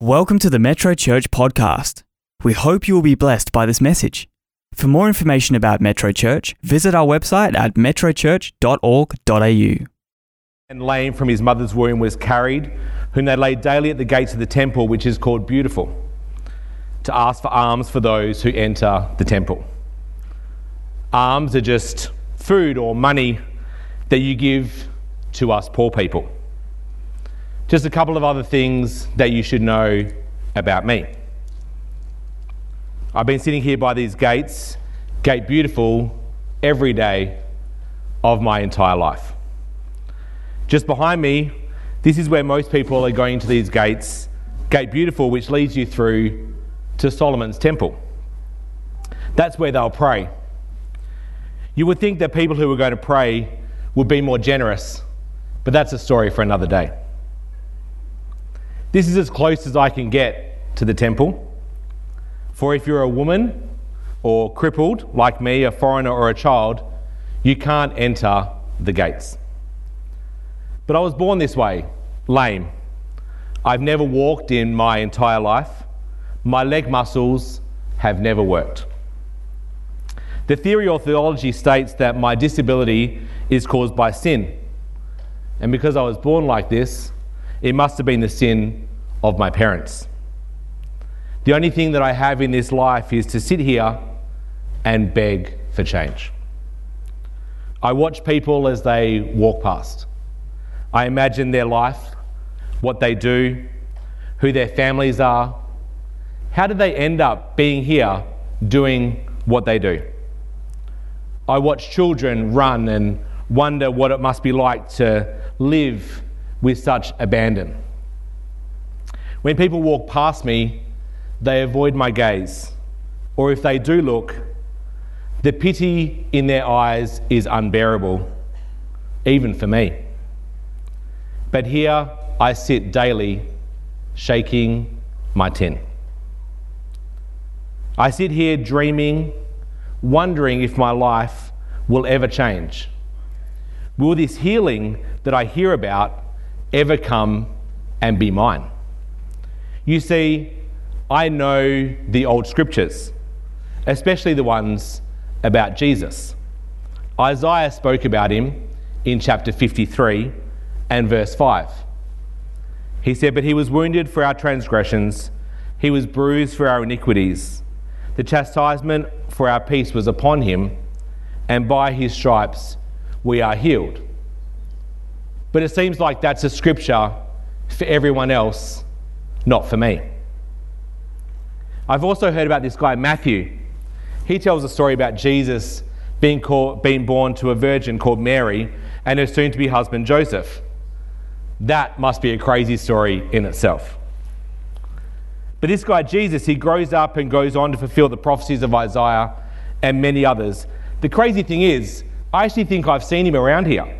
Welcome to the Metro Church podcast. We hope you will be blessed by this message. For more information about Metro Church, visit our website at metrochurch.org.au. And lame from his mother's womb was carried, whom they laid daily at the gates of the temple, which is called Beautiful, to ask for alms for those who enter the temple. Alms are just food or money that you give to us poor people. Just a couple of other things that you should know about me. I've been sitting here by these gates, Gate Beautiful, every day of my entire life. Just behind me, this is where most people are going to these gates, Gate Beautiful, which leads you through to Solomon's Temple. That's where they'll pray. You would think that people who were going to pray would be more generous, but that's a story for another day. This is as close as I can get to the temple. For if you're a woman or crippled, like me, a foreigner or a child, you can't enter the gates. But I was born this way, lame. I've never walked in my entire life. My leg muscles have never worked. The theory or theology states that my disability is caused by sin. And because I was born like this, it must have been the sin of my parents. The only thing that I have in this life is to sit here and beg for change. I watch people as they walk past. I imagine their life, what they do, who their families are. How did they end up being here doing what they do? I watch children run and wonder what it must be like to live with such abandon. When people walk past me, they avoid my gaze. Or if they do look, the pity in their eyes is unbearable, even for me. But here I sit daily, shaking my tin. I sit here dreaming, wondering if my life will ever change. Will this healing that I hear about ever come and be mine? You see, I know the old scriptures, especially the ones about Jesus. Isaiah spoke about him in chapter 53 and verse 5. He said, But he was wounded for our transgressions, he was bruised for our iniquities. The chastisement for our peace was upon him, and by his stripes we are healed. But it seems like that's a scripture for everyone else not for me. I've also heard about this guy, Matthew. He tells a story about Jesus being, called, being born to a virgin called Mary and her soon to be husband, Joseph. That must be a crazy story in itself. But this guy, Jesus, he grows up and goes on to fulfill the prophecies of Isaiah and many others. The crazy thing is, I actually think I've seen him around here.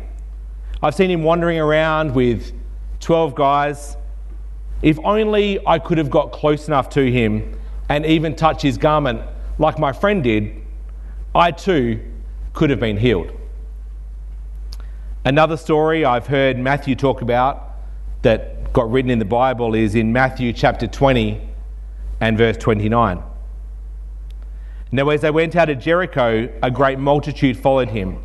I've seen him wandering around with 12 guys if only I could have got close enough to him and even touch his garment like my friend did, I too could have been healed. Another story I've heard Matthew talk about that got written in the Bible is in Matthew chapter 20 and verse 29. Now, as they went out of Jericho, a great multitude followed him.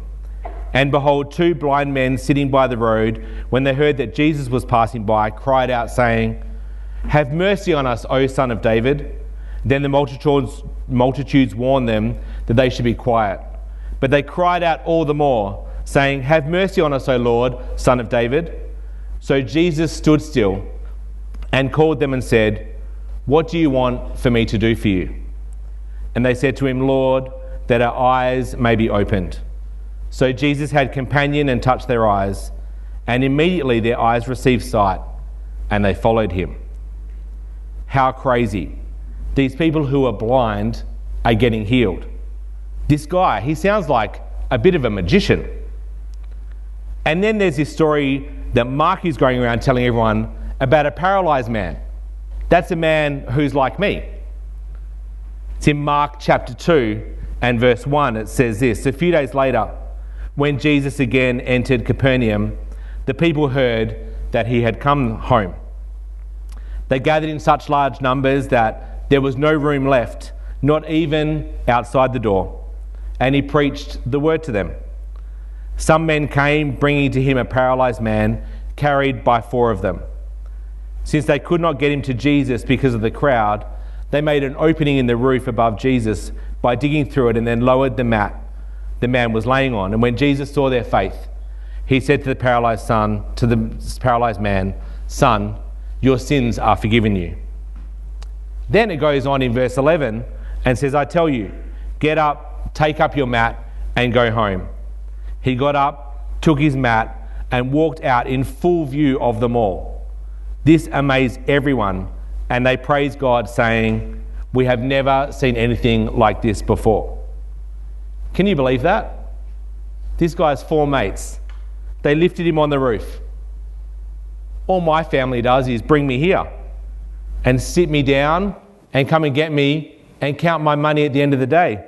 And behold, two blind men sitting by the road, when they heard that Jesus was passing by, cried out, saying, Have mercy on us, O son of David. Then the multitudes, multitudes warned them that they should be quiet. But they cried out all the more, saying, Have mercy on us, O Lord, son of David. So Jesus stood still and called them and said, What do you want for me to do for you? And they said to him, Lord, that our eyes may be opened. So Jesus had companion and touched their eyes, and immediately their eyes received sight, and they followed him. How crazy. These people who are blind are getting healed. This guy, he sounds like a bit of a magician. And then there's this story that Mark is going around telling everyone about a paralyzed man. That's a man who's like me. It's in Mark chapter 2 and verse 1. It says this A few days later, when Jesus again entered Capernaum, the people heard that he had come home. They gathered in such large numbers that there was no room left, not even outside the door. And he preached the word to them. Some men came, bringing to him a paralyzed man, carried by four of them. Since they could not get him to Jesus because of the crowd, they made an opening in the roof above Jesus by digging through it and then lowered the mat the man was laying on. And when Jesus saw their faith, he said to the paralyzed son, to the paralyzed man, Son, your sins are forgiven you. Then it goes on in verse 11 and says, I tell you, get up, take up your mat, and go home. He got up, took his mat, and walked out in full view of them all. This amazed everyone, and they praised God, saying, We have never seen anything like this before. Can you believe that? This guy's four mates. They lifted him on the roof. All my family does is bring me here and sit me down and come and get me and count my money at the end of the day,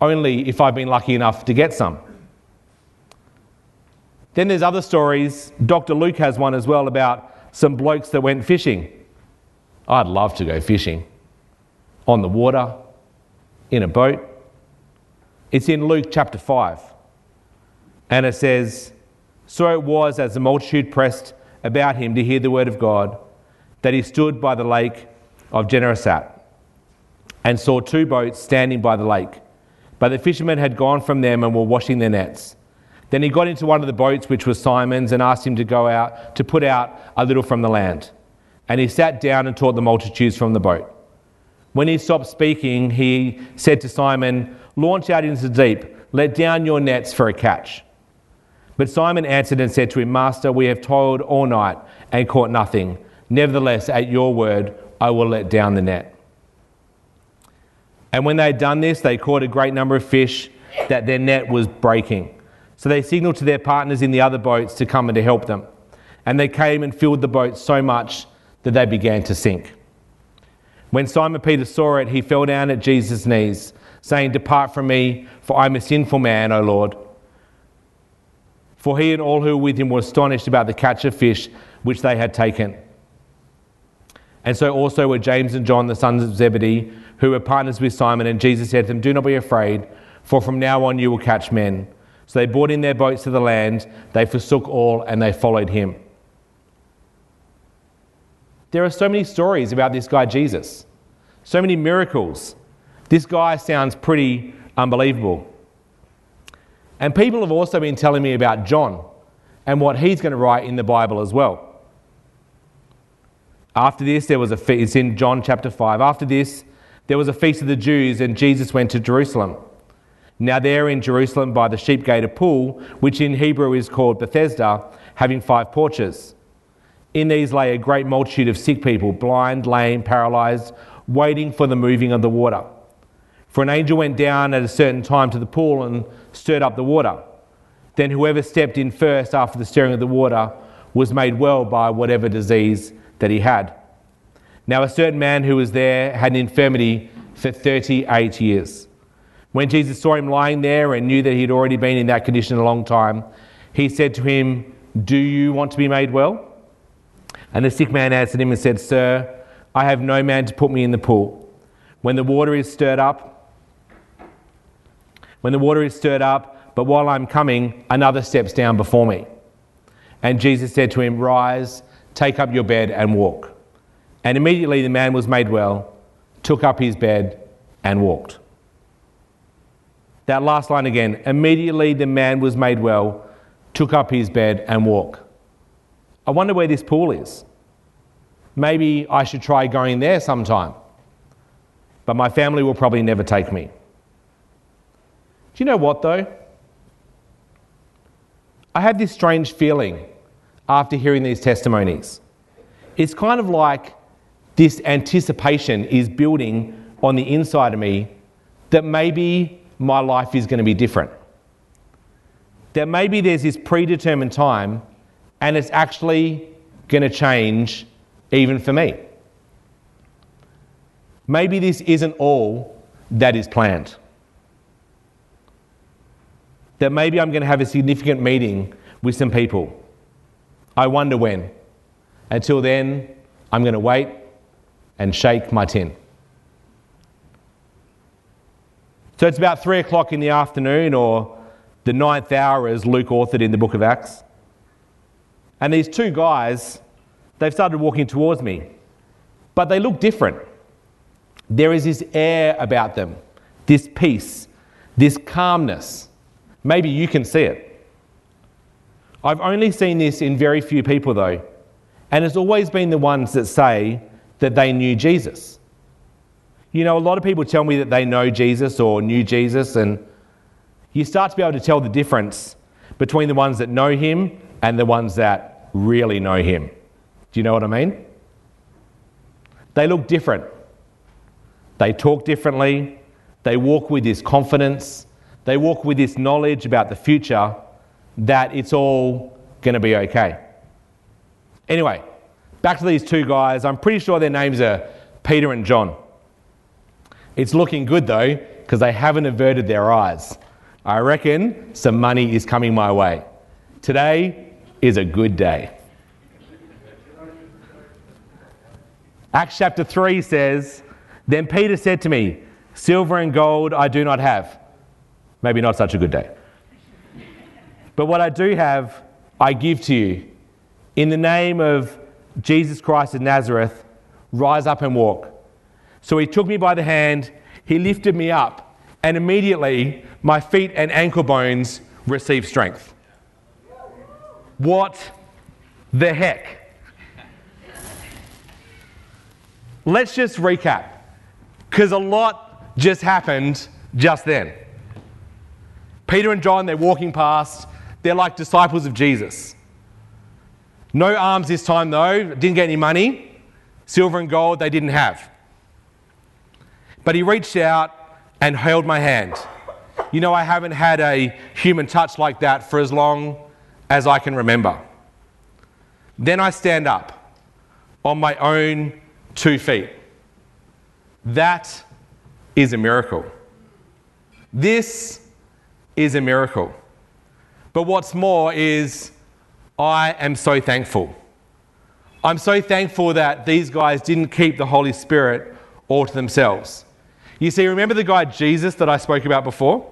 only if I've been lucky enough to get some. Then there's other stories. Dr. Luke has one as well about some blokes that went fishing. I'd love to go fishing on the water, in a boat. It's in Luke chapter 5. And it says, So it was as the multitude pressed about him to hear the word of God that he stood by the lake of Gennesaret and saw two boats standing by the lake. But the fishermen had gone from them and were washing their nets. Then he got into one of the boats, which was Simon's, and asked him to go out, to put out a little from the land. And he sat down and taught the multitudes from the boat. When he stopped speaking, he said to Simon, Launch out into the deep, let down your nets for a catch. But Simon answered and said to him, Master, we have toiled all night and caught nothing. Nevertheless, at your word, I will let down the net. And when they had done this, they caught a great number of fish that their net was breaking. So they signaled to their partners in the other boats to come and to help them. And they came and filled the boats so much that they began to sink. When Simon Peter saw it, he fell down at Jesus' knees, saying, Depart from me, for I'm a sinful man, O Lord. For he and all who were with him were astonished about the catch of fish which they had taken. And so also were James and John, the sons of Zebedee, who were partners with Simon. And Jesus said to them, Do not be afraid, for from now on you will catch men. So they brought in their boats to the land, they forsook all, and they followed him. There are so many stories about this guy, Jesus, so many miracles. This guy sounds pretty unbelievable. And people have also been telling me about John and what he's going to write in the Bible as well. After this, there was a feast, it's in John chapter 5. After this, there was a feast of the Jews, and Jesus went to Jerusalem. Now, there in Jerusalem by the sheep gate, a pool, which in Hebrew is called Bethesda, having five porches. In these lay a great multitude of sick people, blind, lame, paralyzed, waiting for the moving of the water. For an angel went down at a certain time to the pool and stirred up the water. Then whoever stepped in first after the stirring of the water was made well by whatever disease that he had. Now, a certain man who was there had an infirmity for 38 years. When Jesus saw him lying there and knew that he had already been in that condition a long time, he said to him, Do you want to be made well? And the sick man answered him and said, Sir, I have no man to put me in the pool. When the water is stirred up, when the water is stirred up, but while I'm coming, another steps down before me. And Jesus said to him, Rise, take up your bed and walk. And immediately the man was made well, took up his bed, and walked. That last line again. Immediately the man was made well, took up his bed, and walked. I wonder where this pool is. Maybe I should try going there sometime. But my family will probably never take me. You know what, though? I have this strange feeling after hearing these testimonies. It's kind of like this anticipation is building on the inside of me that maybe my life is going to be different. That maybe there's this predetermined time and it's actually going to change even for me. Maybe this isn't all that is planned. That maybe I'm going to have a significant meeting with some people. I wonder when. Until then, I'm going to wait and shake my tin. So it's about three o'clock in the afternoon, or the ninth hour, as Luke authored in the book of Acts. And these two guys, they've started walking towards me, but they look different. There is this air about them, this peace, this calmness. Maybe you can see it. I've only seen this in very few people, though, and it's always been the ones that say that they knew Jesus. You know, a lot of people tell me that they know Jesus or knew Jesus, and you start to be able to tell the difference between the ones that know him and the ones that really know him. Do you know what I mean? They look different. They talk differently. They walk with this confidence. They walk with this knowledge about the future that it's all going to be okay. Anyway, back to these two guys. I'm pretty sure their names are Peter and John. It's looking good though, because they haven't averted their eyes. I reckon some money is coming my way. Today is a good day. Acts chapter 3 says, then Peter said to me, Silver and gold I do not have. Maybe not such a good day. But what I do have, I give to you. In the name of Jesus Christ of Nazareth, rise up and walk. So he took me by the hand, he lifted me up, and immediately my feet and ankle bones received strength. What the heck? Let's just recap because a lot just happened just then. Peter and John, they're walking past, they're like disciples of Jesus. No alms this time, though, didn't get any money. Silver and gold they didn't have. But he reached out and held my hand. You know, I haven't had a human touch like that for as long as I can remember. Then I stand up on my own two feet. That is a miracle. This is a miracle. But what's more is, I am so thankful. I'm so thankful that these guys didn't keep the Holy Spirit all to themselves. You see, remember the guy Jesus that I spoke about before?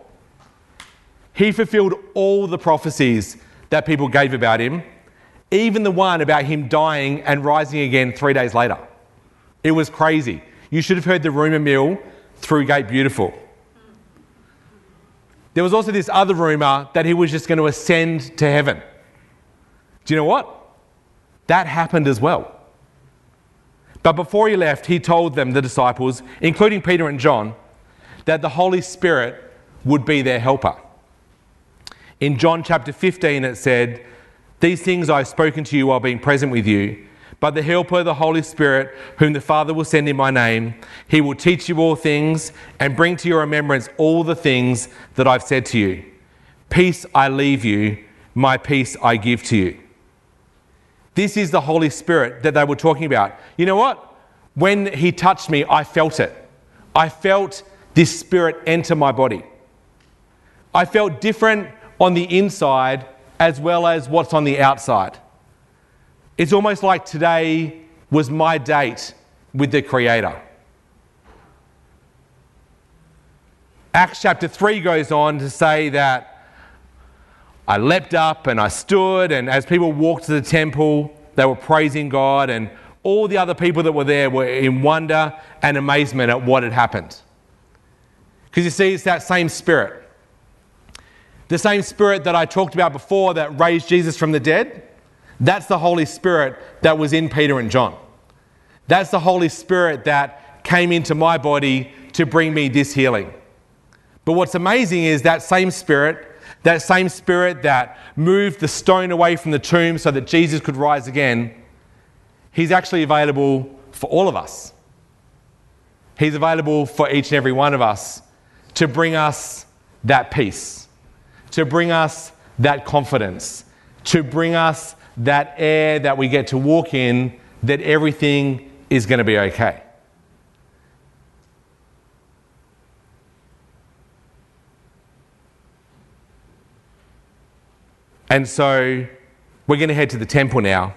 He fulfilled all the prophecies that people gave about him, even the one about him dying and rising again three days later. It was crazy. You should have heard the rumour mill through Gate Beautiful. There was also this other rumour that he was just going to ascend to heaven. Do you know what? That happened as well. But before he left, he told them, the disciples, including Peter and John, that the Holy Spirit would be their helper. In John chapter 15, it said, These things I have spoken to you while being present with you but the Helper, the Holy Spirit, whom the Father will send in my name, he will teach you all things and bring to your remembrance all the things that I've said to you. Peace I leave you, my peace I give to you. This is the Holy Spirit that they were talking about. You know what? When he touched me, I felt it. I felt this Spirit enter my body. I felt different on the inside as well as what's on the outside. It's almost like today was my date with the Creator. Acts chapter 3 goes on to say that I leapt up and I stood, and as people walked to the temple, they were praising God, and all the other people that were there were in wonder and amazement at what had happened. Because you see, it's that same spirit. The same spirit that I talked about before that raised Jesus from the dead that's the Holy Spirit that was in Peter and John. That's the Holy Spirit that came into my body to bring me this healing. But what's amazing is that same Spirit, that same Spirit that moved the stone away from the tomb so that Jesus could rise again, He's actually available for all of us. He's available for each and every one of us to bring us that peace, to bring us that confidence, to bring us that air that we get to walk in, that everything is going to be okay. And so we're going to head to the temple now,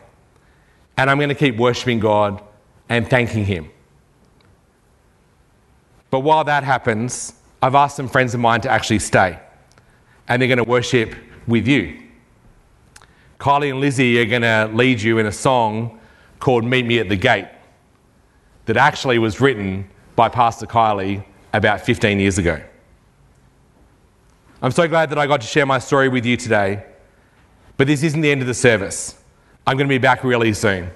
and I'm going to keep worshiping God and thanking Him. But while that happens, I've asked some friends of mine to actually stay, and they're going to worship with you. Kylie and Lizzie are going to lead you in a song called Meet Me at the Gate that actually was written by Pastor Kylie about 15 years ago. I'm so glad that I got to share my story with you today, but this isn't the end of the service. I'm going to be back really soon.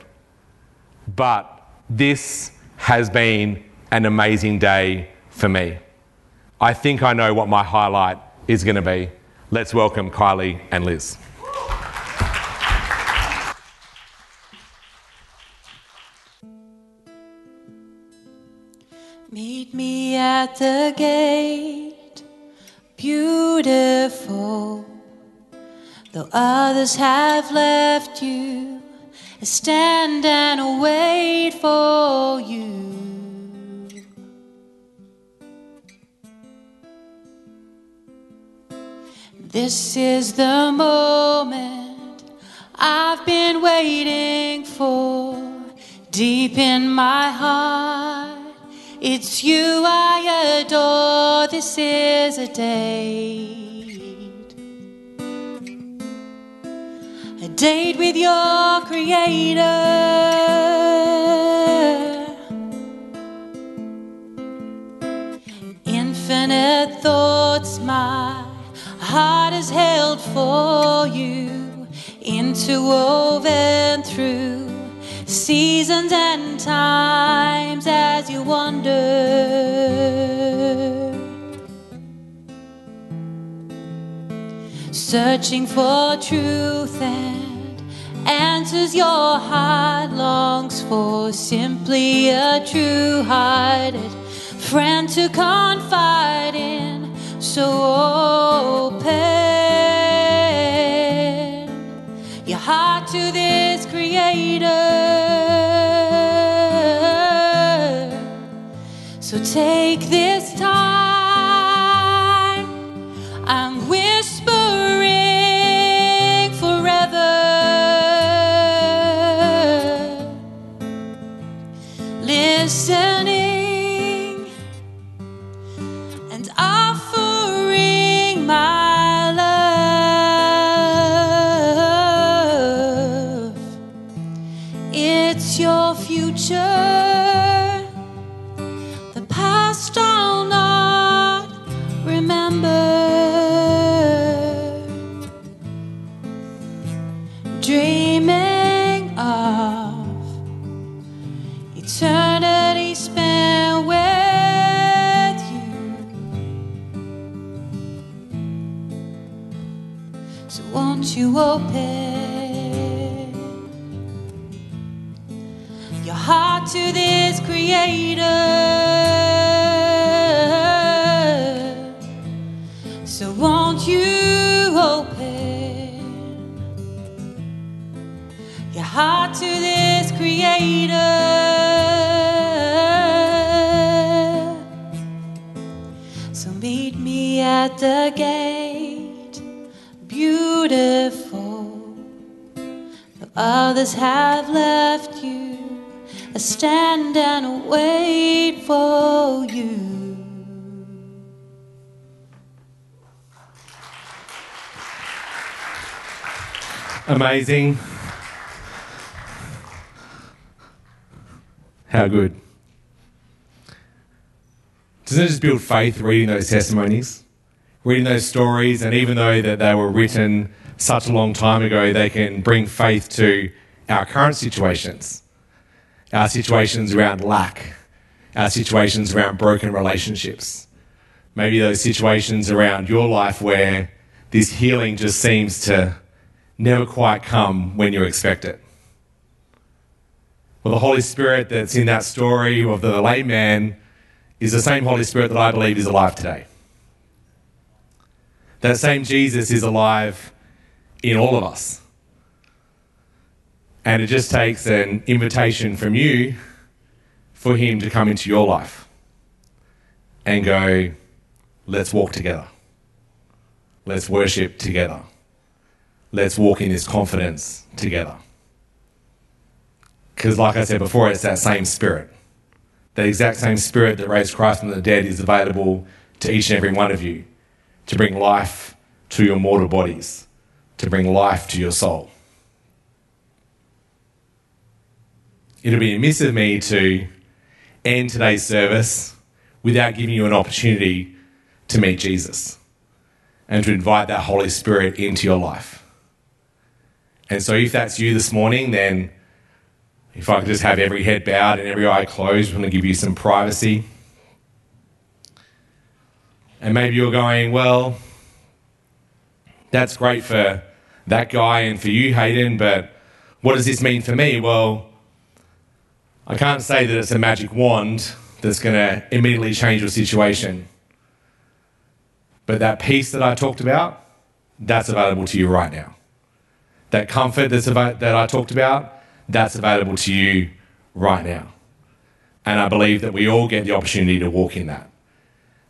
But this has been an amazing day for me. I think I know what my highlight is going to be. Let's welcome Kylie and Liz. At the gate, beautiful. Though others have left you, I stand and wait for you. This is the moment I've been waiting for deep in my heart. It's you I adore. This is a date. A date with your creator. Infinite thoughts, my heart is held for you, interwoven through seasons and times as you wander. Searching for truth and answers your heart longs for, simply a true hearted friend to confide in. So open your heart to this creator. Take So meet me at the gate, beautiful. Though others have left you, I stand and wait for you. Amazing. How good. Doesn't it just build faith reading those testimonies? Reading those stories, and even though that they were written such a long time ago, they can bring faith to our current situations. Our situations around lack, our situations around broken relationships. Maybe those situations around your life where this healing just seems to never quite come when you expect it. Well, the Holy Spirit that's in that story of the lame man is the same Holy Spirit that I believe is alive today. That same Jesus is alive in all of us. And it just takes an invitation from you for him to come into your life and go, let's walk together. Let's worship together. Let's walk in this confidence together. Because, like I said before, it's that same spirit. The exact same spirit that raised Christ from the dead is available to each and every one of you to bring life to your mortal bodies, to bring life to your soul. It would be amiss of me to end today's service without giving you an opportunity to meet Jesus and to invite that Holy Spirit into your life. And so, if that's you this morning, then if I could just have every head bowed and every eye closed, I'm going to give you some privacy. And maybe you're going, well, that's great for that guy and for you, Hayden, but what does this mean for me? Well, I can't say that it's a magic wand that's going to immediately change your situation. But that peace that I talked about, that's available to you right now. That comfort that's that I talked about, that's available to you right now. And I believe that we all get the opportunity to walk in that.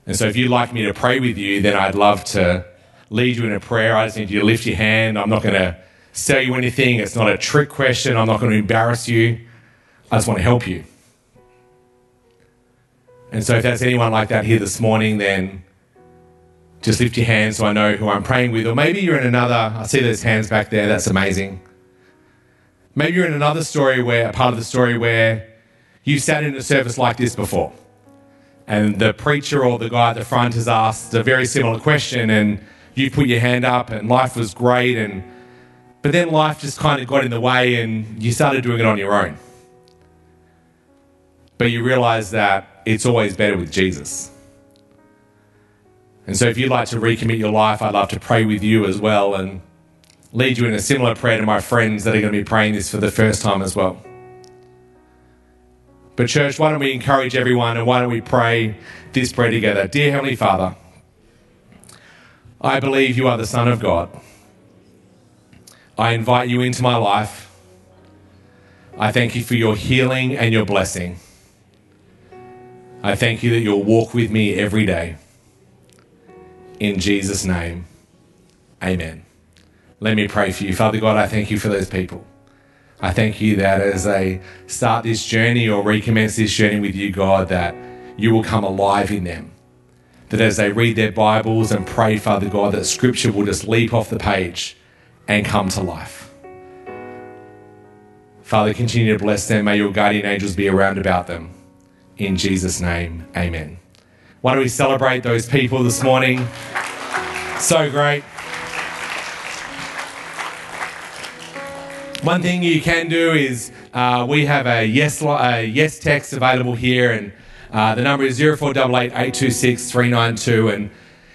And so if you'd like me to pray with you, then I'd love to lead you in a prayer. I just need you to lift your hand. I'm not going to sell you anything. It's not a trick question. I'm not going to embarrass you. I just want to help you. And so if there's anyone like that here this morning, then just lift your hand so I know who I'm praying with. Or maybe you're in another, I see those hands back there. That's amazing. Maybe you're in another story where, a part of the story where you sat in a service like this before. And the preacher or the guy at the front has asked a very similar question, and you put your hand up, and life was great. And but then life just kind of got in the way, and you started doing it on your own. But you realize that it's always better with Jesus. And so, if you'd like to recommit your life, I'd love to pray with you as well and lead you in a similar prayer to my friends that are going to be praying this for the first time as well. But, church, why don't we encourage everyone and why don't we pray this prayer together? Dear Heavenly Father, I believe you are the Son of God. I invite you into my life. I thank you for your healing and your blessing. I thank you that you'll walk with me every day. In Jesus' name, amen. Let me pray for you. Father God, I thank you for those people. I thank you that as they start this journey or recommence this journey with you, God, that you will come alive in them. That as they read their Bibles and pray, Father God, that scripture will just leap off the page and come to life. Father, continue to bless them. May your guardian angels be around about them. In Jesus' name, amen. Why don't we celebrate those people this morning? So great. One thing you can do is uh, we have a yes, a yes text available here, and uh, the number is 0488 826 392. And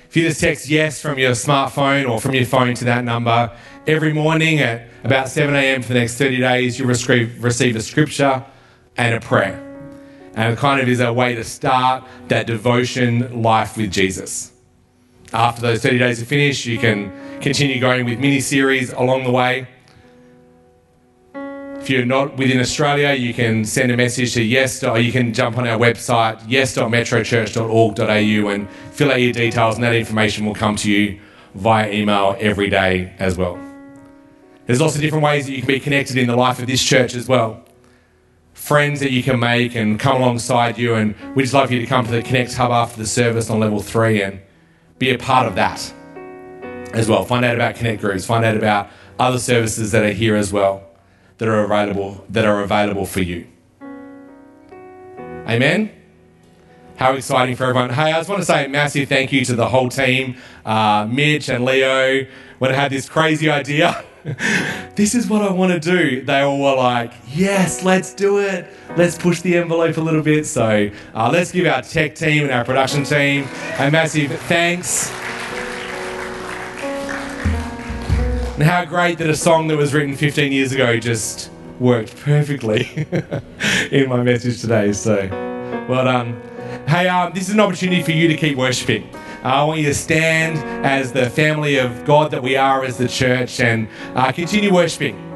if you just text yes from your smartphone or from your phone to that number, every morning at about 7 a.m. for the next 30 days, you'll receive, receive a scripture and a prayer. And it kind of is a way to start that devotion life with Jesus. After those 30 days are finished, you can continue going with mini series along the way. If you're not within Australia, you can send a message to yes, or you can jump on our website, yes.metrochurch.org.au, and fill out your details, and that information will come to you via email every day as well. There's lots of different ways that you can be connected in the life of this church as well. Friends that you can make and come alongside you, and we'd just love you to come to the Connect Hub after the service on level three and be a part of that as well. Find out about Connect groups, find out about other services that are here as well that are available that are available for you. Amen. How exciting for everyone. Hey, I just want to say a massive thank you to the whole team, uh, Mitch and Leo, when I had this crazy idea. this is what I want to do. They all were like, yes, let's do it. Let's push the envelope a little bit. So uh, let's give our tech team and our production team a massive thanks. And how great that a song that was written 15 years ago just worked perfectly in my message today. So, well done. Hey, um, this is an opportunity for you to keep worshiping. Uh, I want you to stand as the family of God that we are as the church and uh, continue worshiping.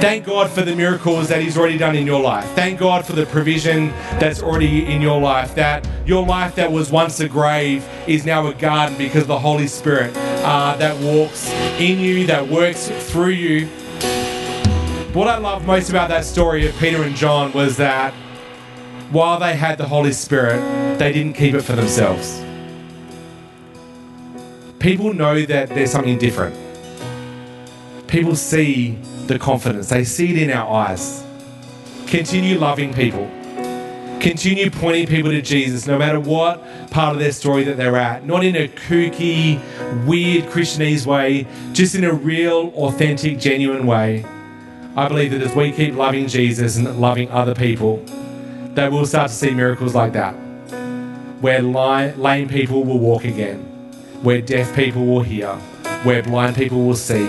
Thank God for the miracles that He's already done in your life. Thank God for the provision that's already in your life. That your life that was once a grave is now a garden because the Holy Spirit uh, that walks in you, that works through you. What I love most about that story of Peter and John was that while they had the Holy Spirit, they didn't keep it for themselves. People know that there's something different. People see the confidence, they see it in our eyes. Continue loving people. Continue pointing people to Jesus no matter what part of their story that they're at. Not in a kooky, weird Christianese way, just in a real, authentic, genuine way. I believe that as we keep loving Jesus and loving other people, that we'll start to see miracles like that. Where lame people will walk again, where deaf people will hear, where blind people will see.